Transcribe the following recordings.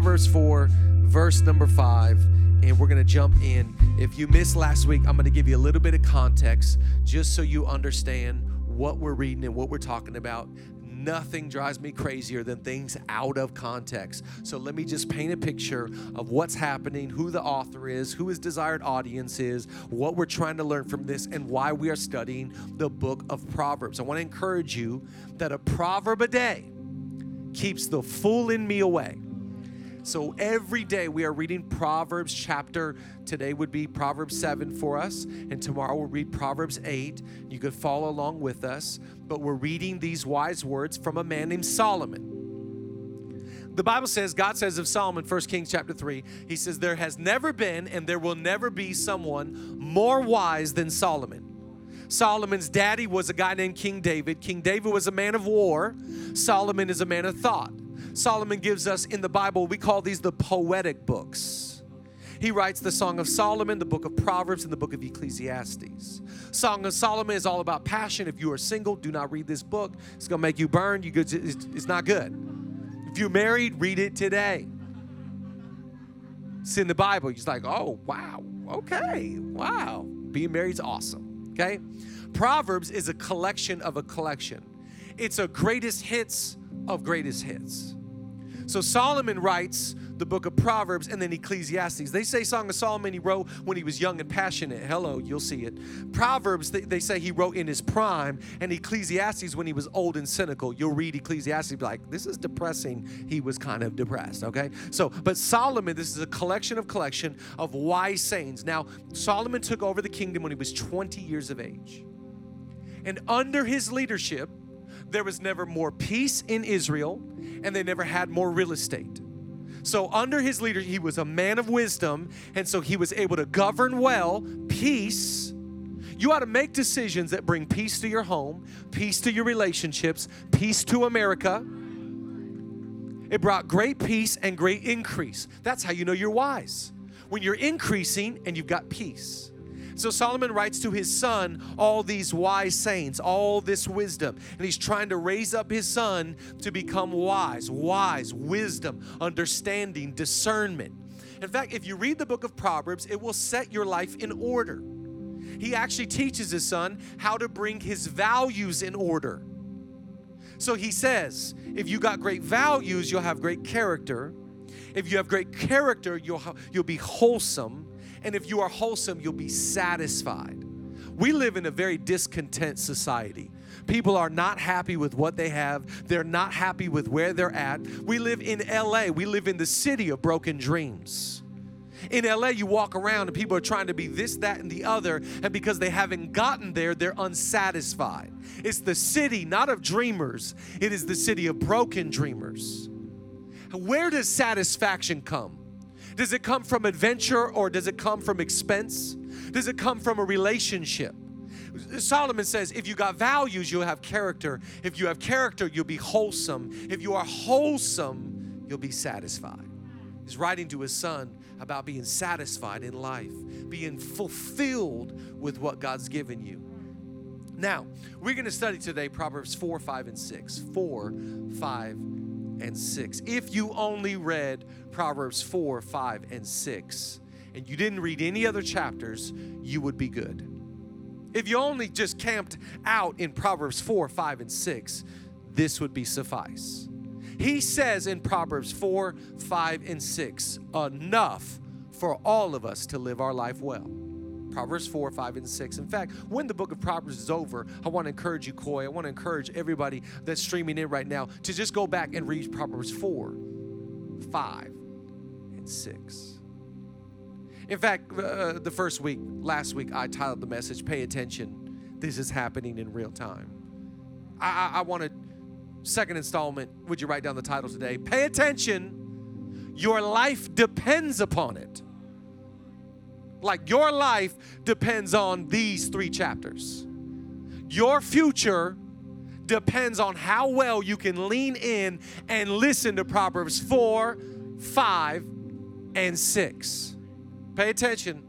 Proverbs 4, verse number 5, and we're going to jump in. If you missed last week, I'm going to give you a little bit of context just so you understand what we're reading and what we're talking about. Nothing drives me crazier than things out of context. So let me just paint a picture of what's happening, who the author is, who his desired audience is, what we're trying to learn from this, and why we are studying the book of Proverbs. I want to encourage you that a proverb a day keeps the fool in me away. So every day we are reading Proverbs chapter. Today would be Proverbs 7 for us, and tomorrow we'll read Proverbs 8. You could follow along with us, but we're reading these wise words from a man named Solomon. The Bible says, God says of Solomon, 1 Kings chapter 3, he says, There has never been and there will never be someone more wise than Solomon. Solomon's daddy was a guy named King David. King David was a man of war. Solomon is a man of thought. Solomon gives us in the Bible, we call these the poetic books. He writes the Song of Solomon, the book of Proverbs, and the book of Ecclesiastes. Song of Solomon is all about passion. If you are single, do not read this book. It's going to make you burn. You it's, it's not good. If you're married, read it today. It's in the Bible. You're like, oh, wow, okay, wow. Being married is awesome, okay? Proverbs is a collection of a collection. It's a greatest hits of greatest hits. So Solomon writes the book of Proverbs and then Ecclesiastes. They say Song of Solomon he wrote when he was young and passionate. Hello, you'll see it. Proverbs, they, they say he wrote in his prime, and Ecclesiastes when he was old and cynical. You'll read Ecclesiastes, be like, this is depressing. He was kind of depressed, okay? So, but Solomon, this is a collection of collection of wise sayings. Now, Solomon took over the kingdom when he was 20 years of age. And under his leadership, there was never more peace in Israel, and they never had more real estate. So, under his leader, he was a man of wisdom, and so he was able to govern well, peace. You ought to make decisions that bring peace to your home, peace to your relationships, peace to America. It brought great peace and great increase. That's how you know you're wise. When you're increasing and you've got peace. So Solomon writes to his son all these wise sayings, all this wisdom. And he's trying to raise up his son to become wise, wise, wisdom, understanding, discernment. In fact, if you read the book of Proverbs, it will set your life in order. He actually teaches his son how to bring his values in order. So he says, if you got great values, you'll have great character. If you have great character, you'll, you'll be wholesome. And if you are wholesome, you'll be satisfied. We live in a very discontent society. People are not happy with what they have. They're not happy with where they're at. We live in LA. We live in the city of broken dreams. In LA, you walk around and people are trying to be this, that, and the other, and because they haven't gotten there, they're unsatisfied. It's the city not of dreamers, it is the city of broken dreamers. Where does satisfaction come? Does it come from adventure or does it come from expense? Does it come from a relationship? Solomon says, if you got values, you'll have character. If you have character, you'll be wholesome. If you are wholesome, you'll be satisfied. He's writing to his son about being satisfied in life, being fulfilled with what God's given you. Now, we're going to study today Proverbs 4, 5, and 6. 4, 5, and 6. If you only read Proverbs 4, 5, and 6, and you didn't read any other chapters, you would be good. If you only just camped out in Proverbs 4, 5, and 6, this would be suffice. He says in Proverbs 4, 5, and 6, enough for all of us to live our life well. Proverbs 4, 5, and 6. In fact, when the book of Proverbs is over, I want to encourage you, Coy, I want to encourage everybody that's streaming in right now to just go back and read Proverbs 4, 5, and 6. In fact, uh, the first week, last week, I titled the message, Pay Attention. This is happening in real time. I, I, I want a second installment, would you write down the title today? Pay attention. Your life depends upon it. Like your life depends on these three chapters. Your future depends on how well you can lean in and listen to Proverbs 4, 5, and 6. Pay attention.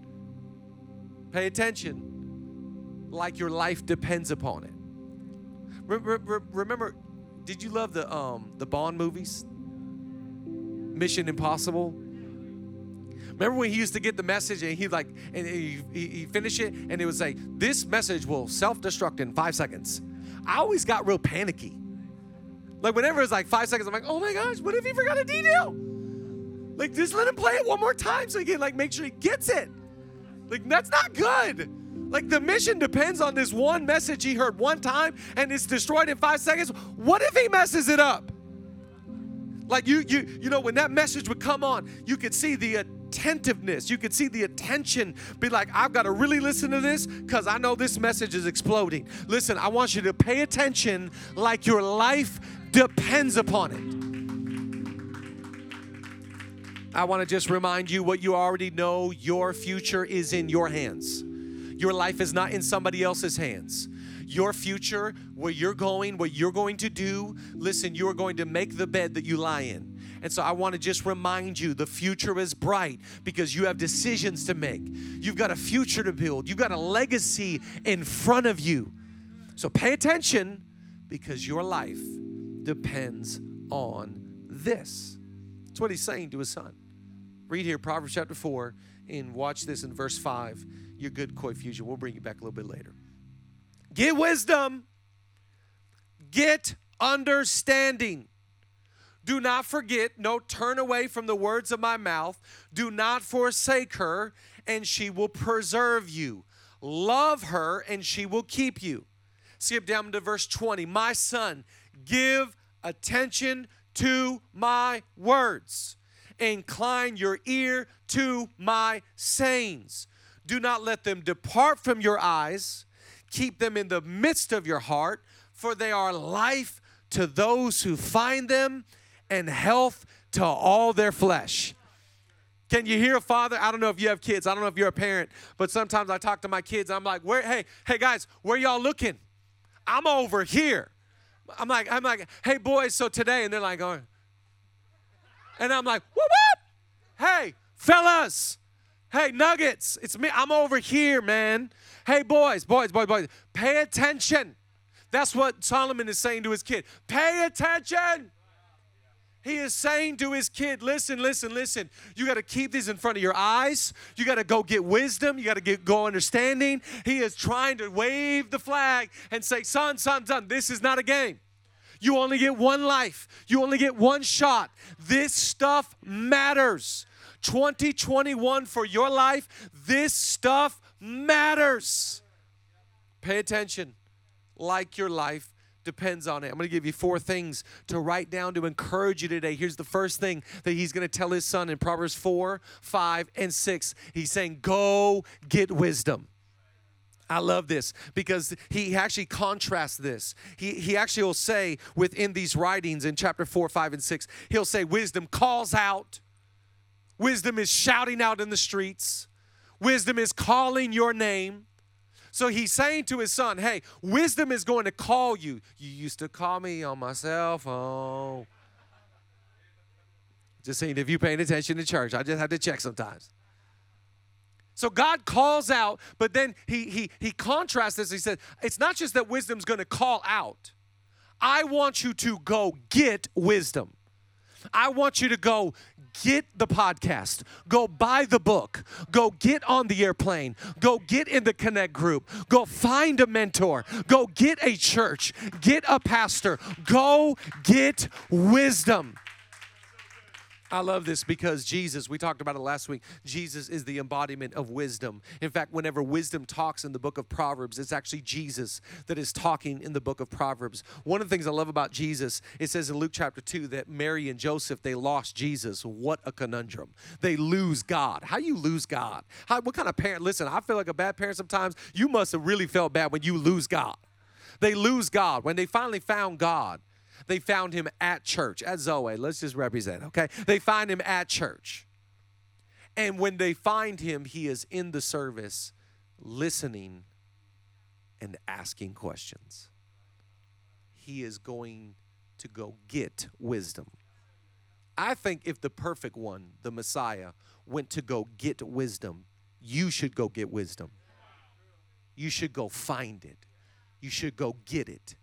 Pay attention. Like your life depends upon it. Remember, did you love the um, the Bond movies? Mission Impossible? Remember when he used to get the message and he like and he, he, he finished it and it was like "This message will self-destruct in five seconds." I always got real panicky. Like whenever it's like five seconds, I'm like, "Oh my gosh, what if he forgot a detail?" Like just let him play it one more time so he can like make sure he gets it. Like that's not good. Like the mission depends on this one message he heard one time and it's destroyed in five seconds. What if he messes it up? Like you, you, you know, when that message would come on, you could see the attentiveness. You could see the attention. Be like, I've got to really listen to this because I know this message is exploding. Listen, I want you to pay attention like your life depends upon it. I want to just remind you what you already know your future is in your hands. Your life is not in somebody else's hands. Your future, where you're going, what you're going to do, listen, you're going to make the bed that you lie in. And so I want to just remind you the future is bright because you have decisions to make. You've got a future to build, you've got a legacy in front of you. So pay attention because your life depends on this. That's what he's saying to his son. Read here, Proverbs chapter 4, and watch this in verse 5. You're good, Koi Fusion. We'll bring you back a little bit later. Get wisdom, get understanding. Do not forget, no, turn away from the words of my mouth. Do not forsake her, and she will preserve you. Love her, and she will keep you. Skip down to verse 20. My son, give attention to my words incline your ear to my sayings. Do not let them depart from your eyes. Keep them in the midst of your heart, for they are life to those who find them and health to all their flesh. Can you hear father? I don't know if you have kids. I don't know if you're a parent, but sometimes I talk to my kids. I'm like, "Where? Hey, hey guys, where y'all looking? I'm over here." I'm like, I'm like, "Hey boys, so today," and they're like, "Going." And I'm like, whoop, whoop. Hey, fellas. Hey, nuggets. It's me. I'm over here, man. Hey, boys, boys, boys, boys. Pay attention. That's what Solomon is saying to his kid. Pay attention. He is saying to his kid, listen, listen, listen. You got to keep these in front of your eyes. You got to go get wisdom. You got to get go understanding. He is trying to wave the flag and say, son, son, son, this is not a game. You only get one life, you only get one shot. This stuff matters. 2021 for your life, this stuff matters. Pay attention. Like your life depends on it. I'm going to give you four things to write down to encourage you today. Here's the first thing that he's going to tell his son in Proverbs 4, 5, and 6. He's saying, Go get wisdom. I love this because he actually contrasts this. He, he actually will say within these writings in chapter 4, 5, and 6, he'll say, Wisdom calls out, wisdom is shouting out in the streets, wisdom is calling your name. So he's saying to his son, Hey, wisdom is going to call you. You used to call me on my cell phone. Just saying, if you're paying attention to church, I just have to check sometimes. So God calls out, but then he he he contrasts this. He said, it's not just that wisdom's going to call out. I want you to go get wisdom. I want you to go get the podcast, go buy the book, go get on the airplane, go get in the connect group, go find a mentor, go get a church, get a pastor, go get wisdom. I love this because Jesus, we talked about it last week, Jesus is the embodiment of wisdom. In fact, whenever wisdom talks in the book of Proverbs, it's actually Jesus that is talking in the book of Proverbs. One of the things I love about Jesus, it says in Luke chapter 2 that Mary and Joseph, they lost Jesus. What a conundrum. They lose God. How you lose God? How, what kind of parent? Listen, I feel like a bad parent sometimes. You must have really felt bad when you lose God. They lose God. When they finally found God, they found him at church, at Zoe. Let's just represent, okay? They find him at church. And when they find him, he is in the service listening and asking questions. He is going to go get wisdom. I think if the perfect one, the Messiah, went to go get wisdom, you should go get wisdom. You should go find it. You should go get it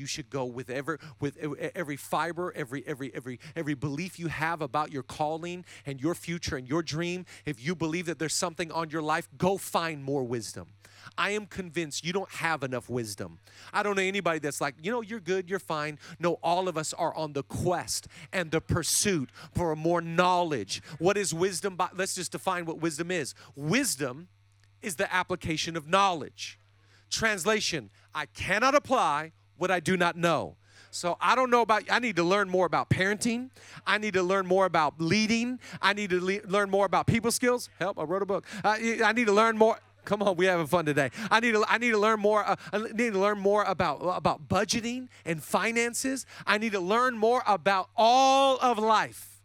you should go with every with every fiber, every every every every belief you have about your calling and your future and your dream. If you believe that there's something on your life, go find more wisdom. I am convinced you don't have enough wisdom. I don't know anybody that's like, you know, you're good, you're fine. No, all of us are on the quest and the pursuit for more knowledge. What is wisdom? Let's just define what wisdom is. Wisdom is the application of knowledge. Translation I cannot apply what I do not know. So I don't know about, I need to learn more about parenting. I need to learn more about leading. I need to le- learn more about people skills. Help, I wrote a book. Uh, I need to learn more. Come on, we having fun today. I need to I need to learn more. Uh, I need to learn more about about budgeting and finances. I need to learn more about all of life.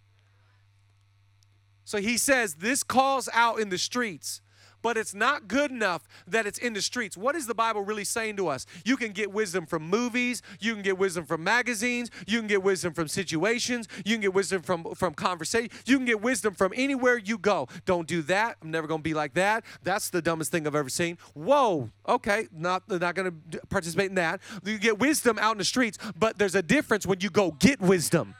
So he says this calls out in the streets but it's not good enough that it's in the streets. What is the Bible really saying to us? You can get wisdom from movies, you can get wisdom from magazines, you can get wisdom from situations, you can get wisdom from from conversation, you can get wisdom from anywhere you go. Don't do that. I'm never going to be like that. That's the dumbest thing I've ever seen. Whoa, okay, not not going to participate in that. You get wisdom out in the streets, but there's a difference when you go get wisdom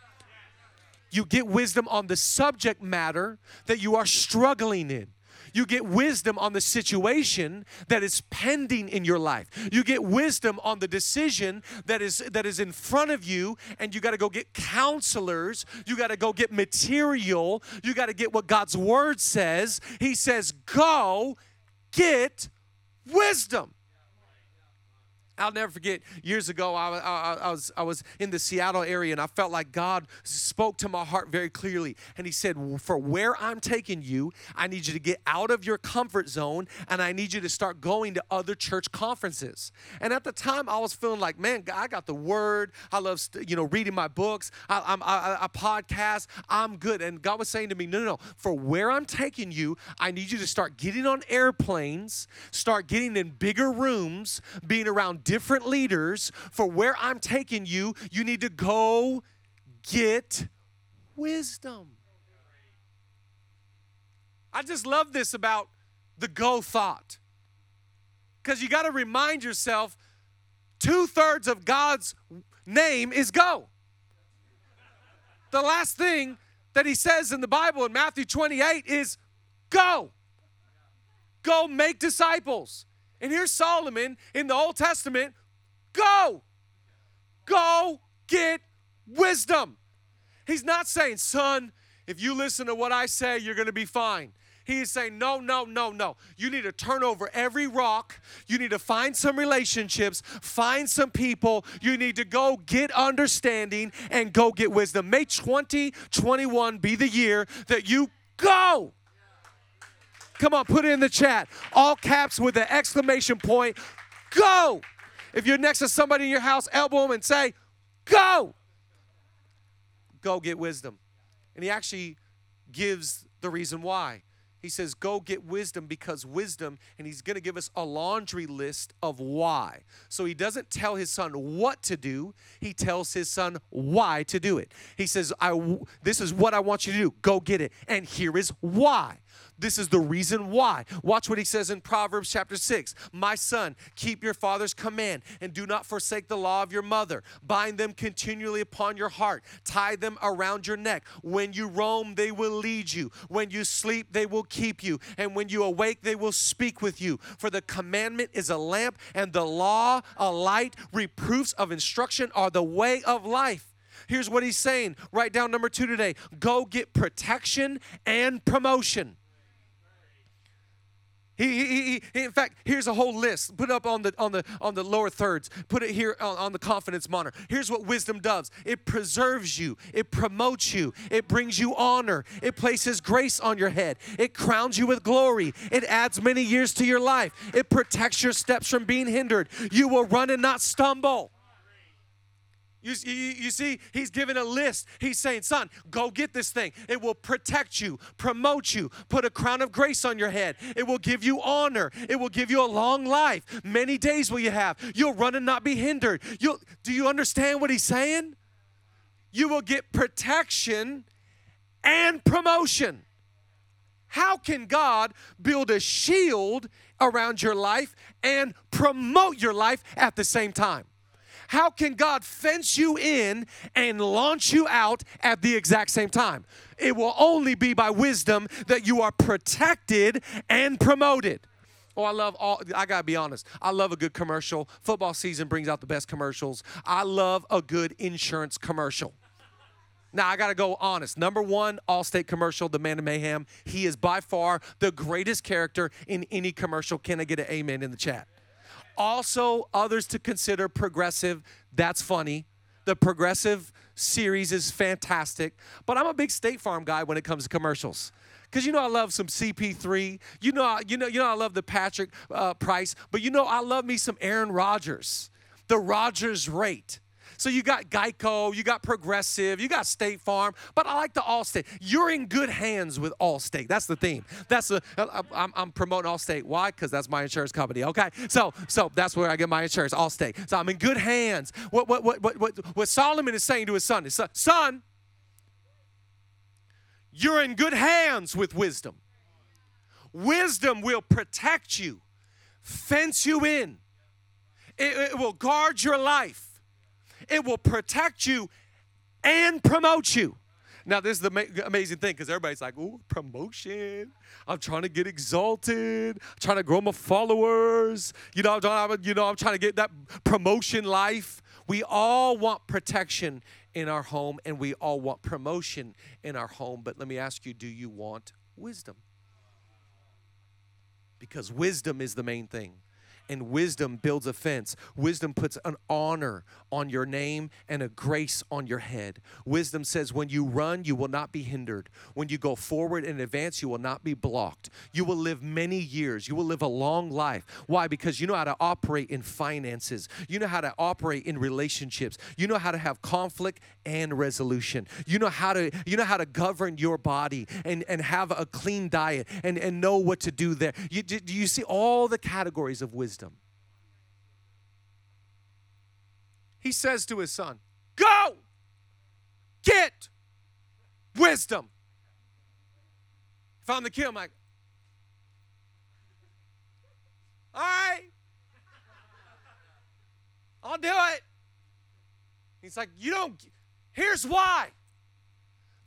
you get wisdom on the subject matter that you are struggling in. You get wisdom on the situation that is pending in your life. You get wisdom on the decision that is that is in front of you and you got to go get counselors. You got to go get material. You got to get what God's word says. He says, "Go get wisdom." I'll never forget years ago, I, I, I, was, I was in the Seattle area and I felt like God spoke to my heart very clearly. And He said, For where I'm taking you, I need you to get out of your comfort zone and I need you to start going to other church conferences. And at the time, I was feeling like, Man, I got the word. I love you know, reading my books, I, I'm, I, I podcast. I'm good. And God was saying to me, No, no, no. For where I'm taking you, I need you to start getting on airplanes, start getting in bigger rooms, being around different leaders for where I'm taking you, you need to go get wisdom. I just love this about the go thought. Because you got to remind yourself two thirds of God's name is go. The last thing that he says in the Bible in Matthew 28 is go. Go make disciples. And here's Solomon in the Old Testament go, go get wisdom. He's not saying, son, if you listen to what I say, you're going to be fine. He is saying, no, no, no, no. You need to turn over every rock. You need to find some relationships, find some people. You need to go get understanding and go get wisdom. May 2021 be the year that you go Come on, put it in the chat. All caps with an exclamation point. Go. If you're next to somebody in your house, elbow them and say, Go. Go get wisdom. And he actually gives the reason why. He says, Go get wisdom because wisdom, and he's going to give us a laundry list of why. So he doesn't tell his son what to do, he tells his son why to do it. He says, I, This is what I want you to do. Go get it. And here is why. This is the reason why. Watch what he says in Proverbs chapter 6. My son, keep your father's command and do not forsake the law of your mother. Bind them continually upon your heart, tie them around your neck. When you roam, they will lead you. When you sleep, they will keep you. And when you awake, they will speak with you. For the commandment is a lamp, and the law a light. Reproofs of instruction are the way of life. Here's what he's saying. Write down number two today go get protection and promotion. He, he, he, in fact, here's a whole list. Put up on the on the on the lower thirds. Put it here on, on the confidence monitor. Here's what wisdom does. It preserves you. It promotes you. It brings you honor. It places grace on your head. It crowns you with glory. It adds many years to your life. It protects your steps from being hindered. You will run and not stumble. You, you, you see, he's giving a list. He's saying, son, go get this thing. It will protect you, promote you, put a crown of grace on your head. It will give you honor. It will give you a long life. Many days will you have. You'll run and not be hindered. You'll, do you understand what he's saying? You will get protection and promotion. How can God build a shield around your life and promote your life at the same time? How can God fence you in and launch you out at the exact same time? It will only be by wisdom that you are protected and promoted. Oh, I love all, I gotta be honest. I love a good commercial. Football season brings out the best commercials. I love a good insurance commercial. Now, I got to go honest. Number one, Allstate commercial, The Man of Mayhem. He is by far the greatest character in any commercial. Can I get an amen in the chat? Also, others to consider Progressive. That's funny. The Progressive series is fantastic. But I'm a big State Farm guy when it comes to commercials. Cause you know I love some CP3. You know, you know, you know I love the Patrick uh, Price. But you know I love me some Aaron Rodgers, the Rodgers rate. So you got Geico, you got Progressive, you got State Farm, but I like the Allstate. You're in good hands with Allstate. That's the theme. That's the uh, uh, I'm, I'm promoting Allstate. Why? Because that's my insurance company. Okay, so so that's where I get my insurance, Allstate. So I'm in good hands. What what what what what, what Solomon is saying to his son is, son, you're in good hands with wisdom. Wisdom will protect you, fence you in. It, it will guard your life it will protect you and promote you. Now, this is the amazing thing because everybody's like, "Oh, promotion! I'm trying to get exalted. I'm trying to grow my followers. You know, I'm, you know, I'm trying to get that promotion life." We all want protection in our home, and we all want promotion in our home. But let me ask you: Do you want wisdom? Because wisdom is the main thing and wisdom builds a fence. Wisdom puts an honor on your name and a grace on your head. Wisdom says, when you run, you will not be hindered. When you go forward and advance, you will not be blocked. You will live many years. You will live a long life. Why? Because you know how to operate in finances, you know how to operate in relationships, you know how to have conflict and resolution. You know how to you know how to govern your body and, and have a clean diet and, and know what to do there. You, do you see all the categories of wisdom? He says to his son, Go get wisdom. If I'm the kid, I'm like, All right, I'll do it. He's like, You don't, here's why.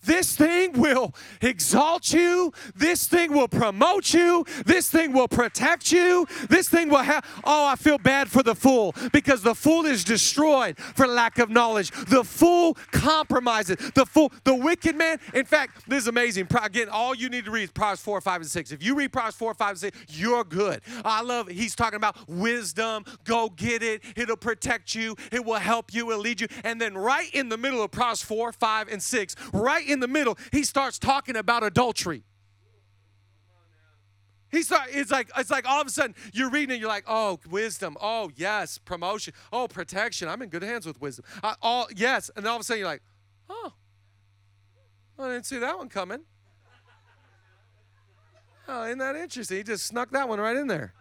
This thing will exalt you. This thing will promote you. This thing will protect you. This thing will have. Oh, I feel bad for the fool because the fool is destroyed for lack of knowledge. The fool compromises. The fool, the wicked man. In fact, this is amazing. Again, all you need to read is Proverbs 4, 5, and 6. If you read Proverbs 4, 5, and 6, you're good. I love, he's talking about wisdom. Go get it. It'll protect you. It will help you. It'll lead you. And then right in the middle of Proverbs 4, 5, and 6, right in the middle, he starts talking about adultery. He start, it's like it's like all of a sudden you're reading and you're like, oh, wisdom, oh yes, promotion, oh protection. I'm in good hands with wisdom. Uh, all yes, and all of a sudden you're like, oh, I didn't see that one coming. Oh, isn't that interesting? He just snuck that one right in there.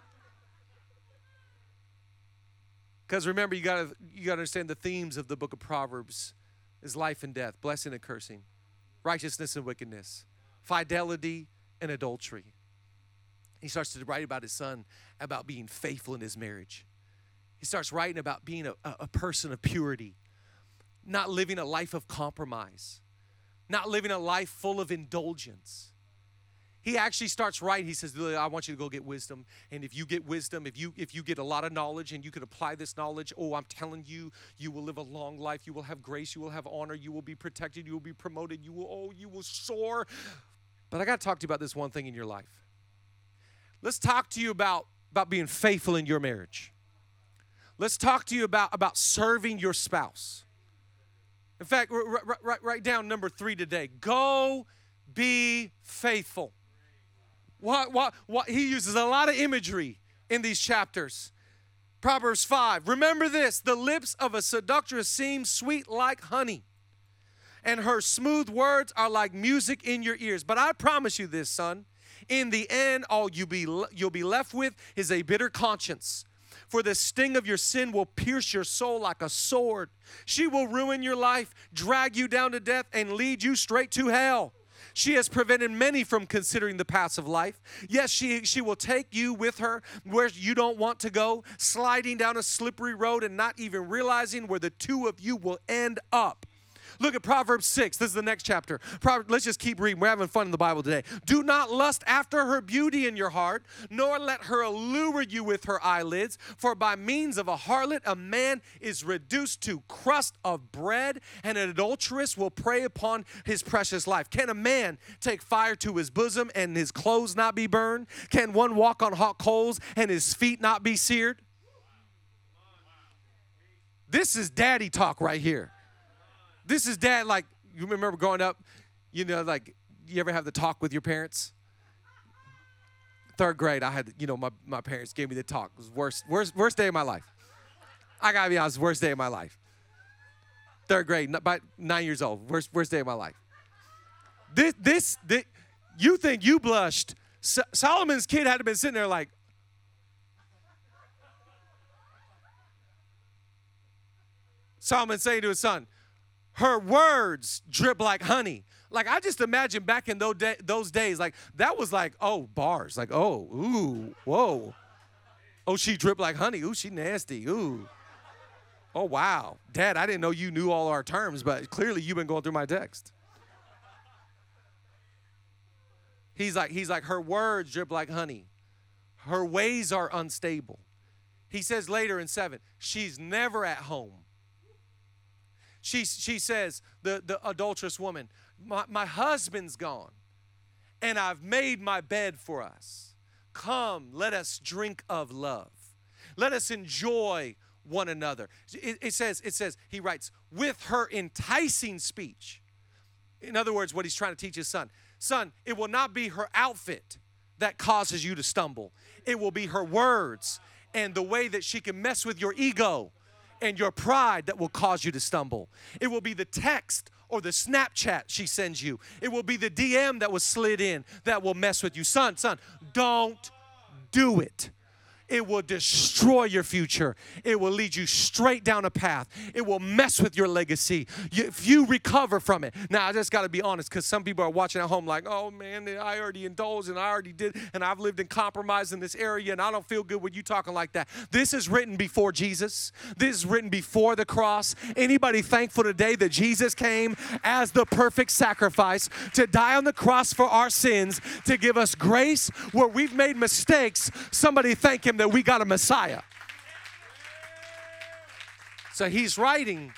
Because remember, you gotta you gotta understand the themes of the book of Proverbs is life and death, blessing and cursing righteousness and wickedness, fidelity and adultery. He starts to write about his son, about being faithful in his marriage. He starts writing about being a, a person of purity, not living a life of compromise, not living a life full of indulgence he actually starts writing he says i want you to go get wisdom. And if you get wisdom if you if you get a lot of knowledge and you can apply this knowledge oh i'm telling you you will live a long life. You will have grace. You will have honor. You will be protected. You will be promoted. You will oh you will soar. But i got to talk to you about this one thing in your life. Let's talk to you about about being faithful in your marriage. Let's talk to you about about serving your spouse. In fact write, write down number three today. Go be faithful what, what, what, he uses a lot of imagery in these chapters. Proverbs 5. Remember this the lips of a seductress seem sweet like honey, and her smooth words are like music in your ears. But I promise you this, son. In the end, all you be, you'll be left with is a bitter conscience. For the sting of your sin will pierce your soul like a sword. She will ruin your life, drag you down to death, and lead you straight to hell. She has prevented many from considering the paths of life. Yes, she, she will take you with her where you don't want to go, sliding down a slippery road and not even realizing where the two of you will end up. Look at Proverbs 6. This is the next chapter. Proverbs, let's just keep reading. We're having fun in the Bible today. Do not lust after her beauty in your heart, nor let her allure you with her eyelids. For by means of a harlot, a man is reduced to crust of bread, and an adulteress will prey upon his precious life. Can a man take fire to his bosom and his clothes not be burned? Can one walk on hot coals and his feet not be seared? This is daddy talk right here. This is dad, like, you remember growing up, you know, like, you ever have the talk with your parents? Third grade, I had, you know, my, my parents gave me the talk. It was worst, worst, worst day of my life. I gotta be honest, worst day of my life. Third grade, about nine years old, worst, worst day of my life. This, this, this you think you blushed. So, Solomon's kid had to been sitting there like, Solomon saying to his son, her words drip like honey. Like I just imagine back in those, day, those days, like that was like, oh, bars. Like, oh, ooh, whoa. Oh, she drip like honey. Ooh, she nasty. Ooh. Oh, wow. Dad, I didn't know you knew all our terms, but clearly you've been going through my text. He's like, he's like, her words drip like honey. Her ways are unstable. He says later in seven, she's never at home. She, she says, the, the adulterous woman, my, my husband's gone, and I've made my bed for us. Come, let us drink of love. Let us enjoy one another. It, it, says, it says, he writes, with her enticing speech. In other words, what he's trying to teach his son. Son, it will not be her outfit that causes you to stumble. It will be her words and the way that she can mess with your ego and your pride that will cause you to stumble. It will be the text or the Snapchat she sends you. It will be the DM that was slid in that will mess with you. Son, son, don't do it. It will destroy your future. It will lead you straight down a path. It will mess with your legacy. If you recover from it. Now, I just got to be honest because some people are watching at home like, oh man, I already indulged and I already did, and I've lived in compromise in this area and I don't feel good with you talking like that. This is written before Jesus, this is written before the cross. Anybody thankful today that Jesus came as the perfect sacrifice to die on the cross for our sins, to give us grace where we've made mistakes? Somebody thank Him that we got a Messiah. So he's writing,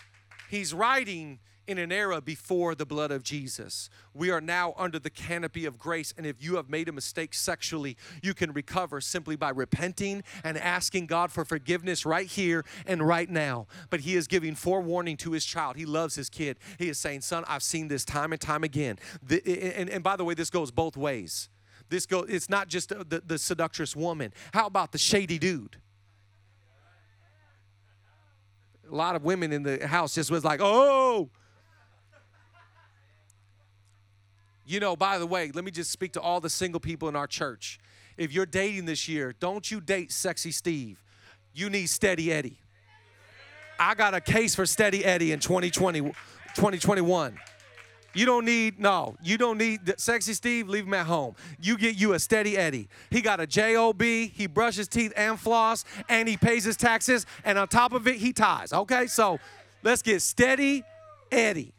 he's writing in an era before the blood of Jesus. We are now under the canopy of grace. And if you have made a mistake sexually, you can recover simply by repenting and asking God for forgiveness right here and right now. But He is giving forewarning to His child. He loves His kid. He is saying, Son, I've seen this time and time again. and, by the way, this goes both ways. This go, it's not just uh, the, the seductress woman. How about the shady dude? A lot of women in the house just was like, oh. You know, by the way, let me just speak to all the single people in our church. If you're dating this year, don't you date sexy Steve. You need steady Eddie. I got a case for steady Eddie in 2020, 2021. You don't need, no, you don't need sexy Steve, leave him at home. You get you a steady Eddie. He got a JOB, he brushes teeth and floss, and he pays his taxes, and on top of it, he ties. Okay, so let's get steady Eddie.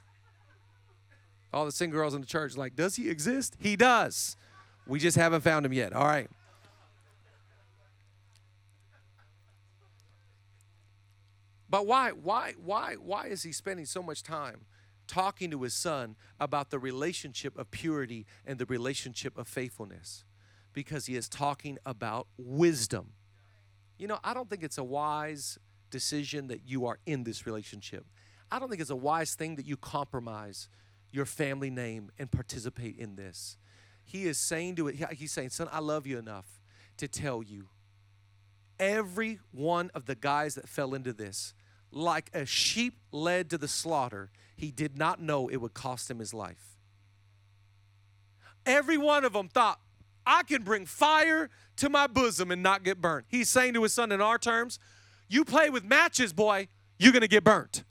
All the single girls in the church like, does he exist? He does. We just haven't found him yet. All right. But why, why, why, why is he spending so much time talking to his son about the relationship of purity and the relationship of faithfulness because he is talking about wisdom. You know, I don't think it's a wise decision that you are in this relationship. I don't think it's a wise thing that you compromise your family name and participate in this. He is saying to it, he's saying, Son, I love you enough to tell you every one of the guys that fell into this, like a sheep led to the slaughter, he did not know it would cost him his life. Every one of them thought, I can bring fire to my bosom and not get burnt. He's saying to his son in our terms, You play with matches, boy, you're going to get burnt.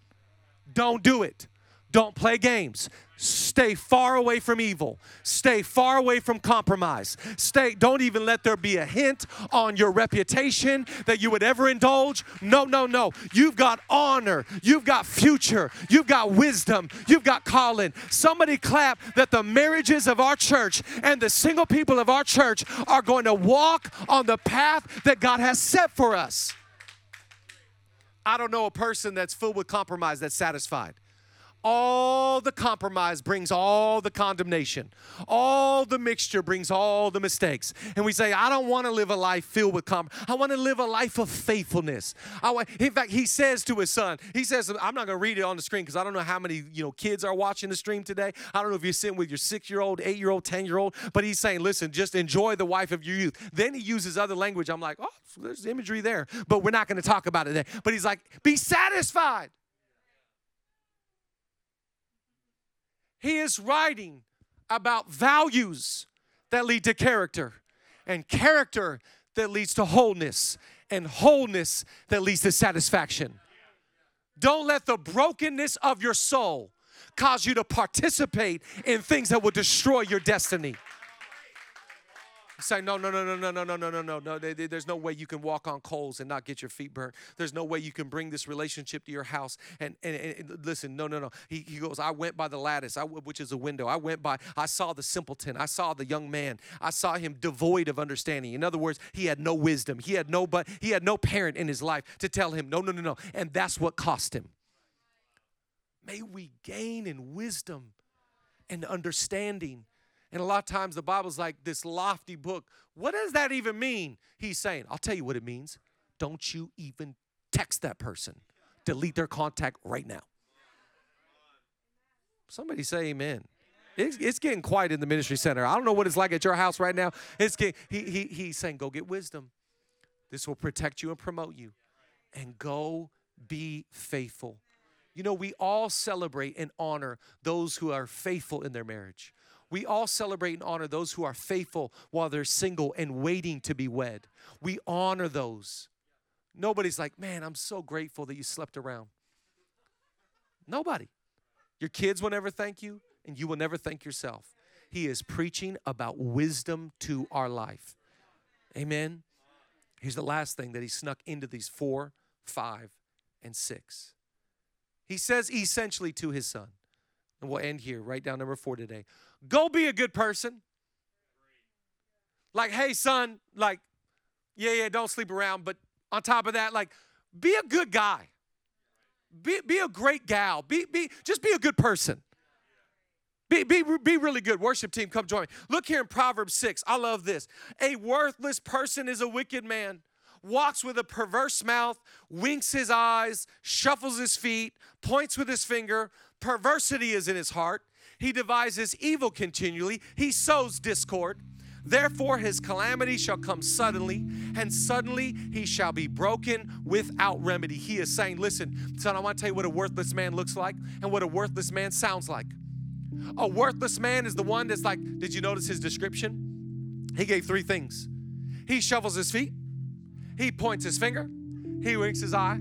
Don't do it. Don't play games. Stay far away from evil. Stay far away from compromise. Stay don't even let there be a hint on your reputation that you would ever indulge. No, no, no. You've got honor. You've got future. You've got wisdom. You've got calling. Somebody clap that the marriages of our church and the single people of our church are going to walk on the path that God has set for us. I don't know a person that's filled with compromise that's satisfied all the compromise brings all the condemnation. All the mixture brings all the mistakes. And we say, I don't want to live a life filled with compromise. I want to live a life of faithfulness. In fact, he says to his son, he says, I'm not going to read it on the screen because I don't know how many you know kids are watching the stream today. I don't know if you're sitting with your six-year-old, eight-year-old, ten-year-old, but he's saying, listen, just enjoy the wife of your youth. Then he uses other language. I'm like, oh, there's imagery there, but we're not going to talk about it there. But he's like, be satisfied. He is writing about values that lead to character, and character that leads to wholeness, and wholeness that leads to satisfaction. Don't let the brokenness of your soul cause you to participate in things that will destroy your destiny. Say, no, no, no, no, no, no, no, no, no, no, no. There's no way you can walk on coals and not get your feet burnt. There's no way you can bring this relationship to your house. And, and, and listen, no, no, no. He, he goes, I went by the lattice, I, which is a window. I went by, I saw the simpleton. I saw the young man. I saw him devoid of understanding. In other words, he had no wisdom. He had no, but he had no parent in his life to tell him, no, no, no, no. And that's what cost him. May we gain in wisdom and understanding and a lot of times the Bible's like this lofty book. What does that even mean? He's saying, I'll tell you what it means. Don't you even text that person. Delete their contact right now. Somebody say amen. It's, it's getting quiet in the ministry center. I don't know what it's like at your house right now. It's getting, he, he, he's saying, go get wisdom. This will protect you and promote you. And go be faithful. You know, we all celebrate and honor those who are faithful in their marriage. We all celebrate and honor those who are faithful while they're single and waiting to be wed. We honor those. Nobody's like, man, I'm so grateful that you slept around. Nobody. Your kids will never thank you, and you will never thank yourself. He is preaching about wisdom to our life. Amen. Here's the last thing that he snuck into these four, five, and six. He says essentially to his son, and we'll end here, write down number four today. Go be a good person. Like, hey, son, like, yeah, yeah, don't sleep around. But on top of that, like, be a good guy. Be, be a great gal. Be, be, just be a good person. Be, be, be really good. Worship team, come join me. Look here in Proverbs 6. I love this. A worthless person is a wicked man, walks with a perverse mouth, winks his eyes, shuffles his feet, points with his finger. Perversity is in his heart. He devises evil continually. He sows discord. Therefore, his calamity shall come suddenly, and suddenly he shall be broken without remedy. He is saying, Listen, son, I want to tell you what a worthless man looks like and what a worthless man sounds like. A worthless man is the one that's like, did you notice his description? He gave three things he shovels his feet, he points his finger, he winks his eye.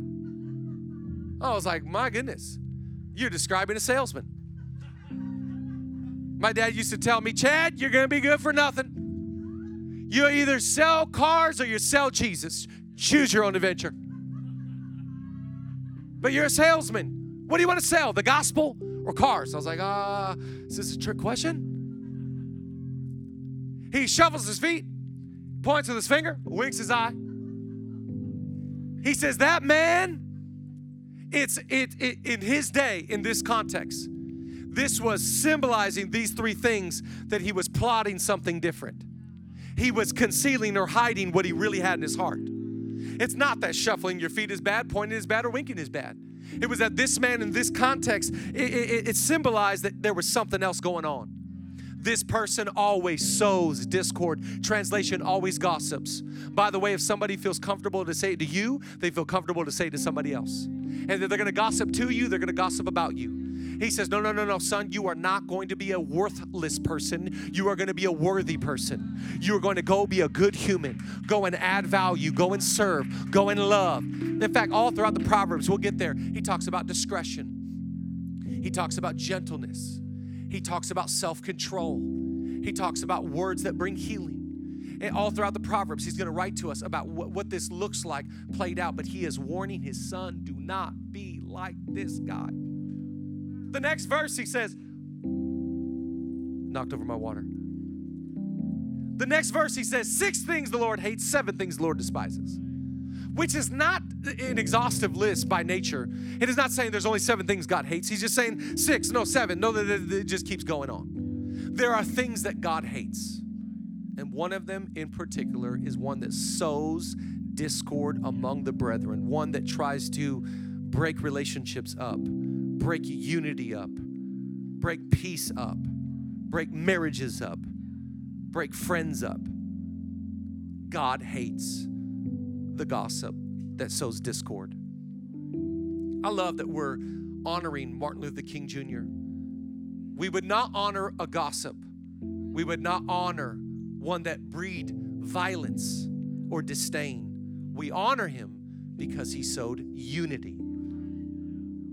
I was like, my goodness, you're describing a salesman. My dad used to tell me, Chad, you're going to be good for nothing. You either sell cars or you sell Jesus. Choose your own adventure. But you're a salesman. What do you want to sell? The gospel or cars? I was like, uh, is this a trick question? He shuffles his feet, points with his finger, winks his eye. He says, That man, it's it, it in his day, in this context, this was symbolizing these three things that he was plotting something different. He was concealing or hiding what he really had in his heart. It's not that shuffling your feet is bad, pointing is bad, or winking is bad. It was that this man in this context, it, it, it symbolized that there was something else going on. This person always sows discord. Translation always gossips. By the way, if somebody feels comfortable to say it to you, they feel comfortable to say it to somebody else. And if they're gonna gossip to you, they're gonna gossip about you. He says, No, no, no, no, son, you are not going to be a worthless person. You are going to be a worthy person. You are going to go be a good human. Go and add value. Go and serve. Go and love. In fact, all throughout the Proverbs, we'll get there, he talks about discretion. He talks about gentleness. He talks about self control. He talks about words that bring healing. And all throughout the Proverbs, he's going to write to us about what, what this looks like played out. But he is warning his son do not be like this guy. The next verse, he says, knocked over my water. The next verse, he says, Six things the Lord hates, seven things the Lord despises which is not an exhaustive list by nature. It is not saying there's only seven things God hates. He's just saying six, no, seven. No, it just keeps going on. There are things that God hates. And one of them in particular is one that sows discord among the brethren, one that tries to break relationships up, break unity up, break peace up, break marriages up, break friends up. God hates the gossip that sows discord. I love that we're honoring Martin Luther King Jr. We would not honor a gossip. We would not honor one that breed violence or disdain. We honor him because he sowed unity.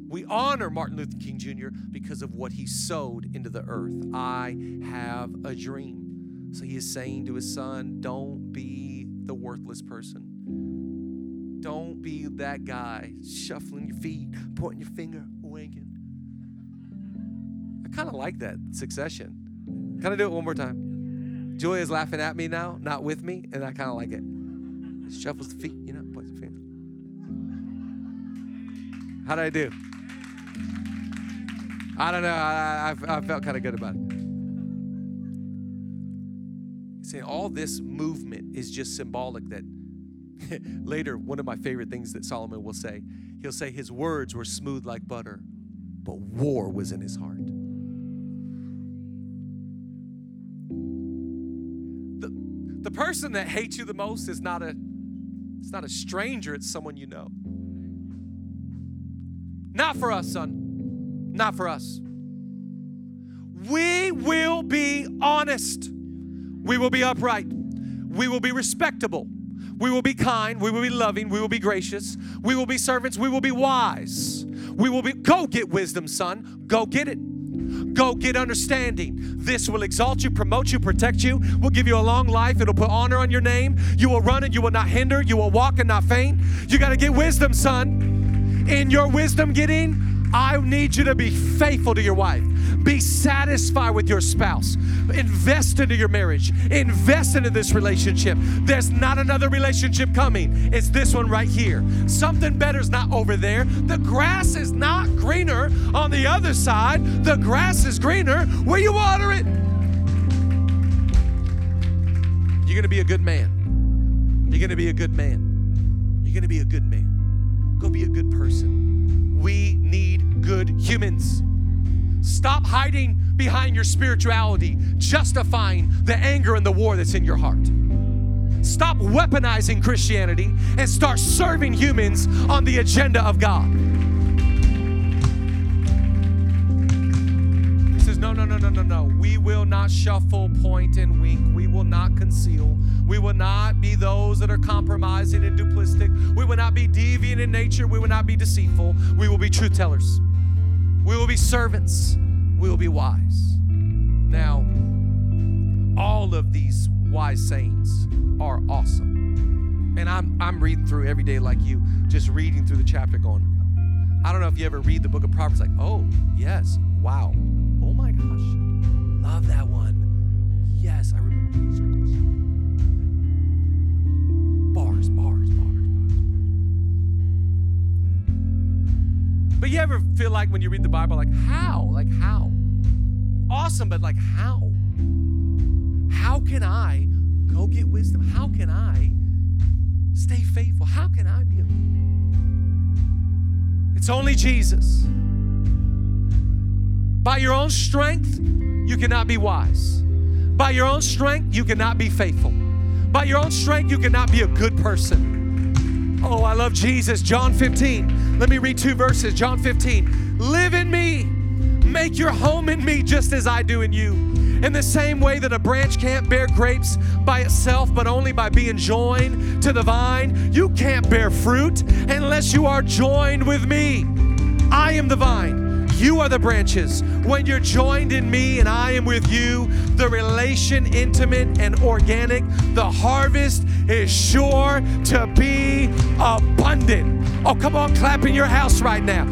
We honor Martin Luther King Jr. because of what he sowed into the earth. I have a dream. So he is saying to his son, Don't be the worthless person. Don't be that guy shuffling your feet, pointing your finger, winking. I kind of like that succession. Can I do it one more time? Julia is laughing at me now, not with me, and I kind of like it. Shuffles the feet, you know, points the finger. How did I do? I don't know. I, I, I felt kind of good about it. Saying all this movement is just symbolic that Later, one of my favorite things that Solomon will say, he'll say his words were smooth like butter, but war was in his heart. The, the person that hates you the most is not a it's not a stranger, it's someone you know. Not for us, son. Not for us. We will be honest. We will be upright. We will be respectable. We will be kind. We will be loving. We will be gracious. We will be servants. We will be wise. We will be, go get wisdom, son. Go get it. Go get understanding. This will exalt you, promote you, protect you, will give you a long life. It'll put honor on your name. You will run and you will not hinder. You will walk and not faint. You got to get wisdom, son. In your wisdom getting, I need you to be faithful to your wife. Be satisfied with your spouse. Invest into your marriage. Invest into this relationship. There's not another relationship coming. It's this one right here. Something better's not over there. The grass is not greener on the other side. The grass is greener where you water it. You're going to be a good man. You're going to be a good man. You're going to be a good man. Go be a good person. We need good humans. Stop hiding behind your spirituality, justifying the anger and the war that's in your heart. Stop weaponizing Christianity and start serving humans on the agenda of God. No, no, no, no, no, no. We will not shuffle, point, and wink. We will not conceal. We will not be those that are compromising and duplistic. We will not be deviant in nature. We will not be deceitful. We will be truth tellers. We will be servants. We will be wise. Now, all of these wise sayings are awesome. And I'm, I'm reading through every day like you, just reading through the chapter going, I don't know if you ever read the book of Proverbs, like, oh, yes, wow, gosh, love that one. Yes, I remember circles. Bars, bars, But you ever feel like when you read the Bible, like, how? Like, how? Awesome, but like, how? How can I go get wisdom? How can I stay faithful? How can I be? A... It's only Jesus. By your own strength, you cannot be wise. By your own strength, you cannot be faithful. By your own strength, you cannot be a good person. Oh, I love Jesus. John 15. Let me read two verses. John 15. Live in me. Make your home in me just as I do in you. In the same way that a branch can't bear grapes by itself, but only by being joined to the vine, you can't bear fruit unless you are joined with me. I am the vine You are the branches. When you're joined in me and I am with you, the relation intimate and organic, the harvest is sure to be abundant. Oh, come on, clap in your house right now.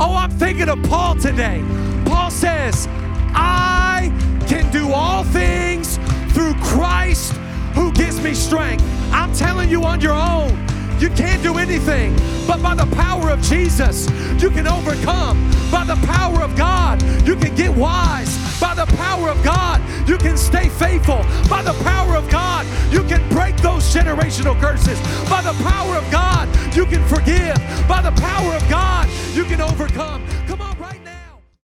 Oh, I'm thinking of Paul today. Paul says, I can do all things through Christ who gives me strength. I'm telling you on your own, you can't do anything, but by the power of Jesus, you can overcome. By the power of God, you can get wise. By the power of God, you can stay faithful. By the power of God, you can break those generational curses. By the power of God, you can forgive. By the power of God, you can overcome.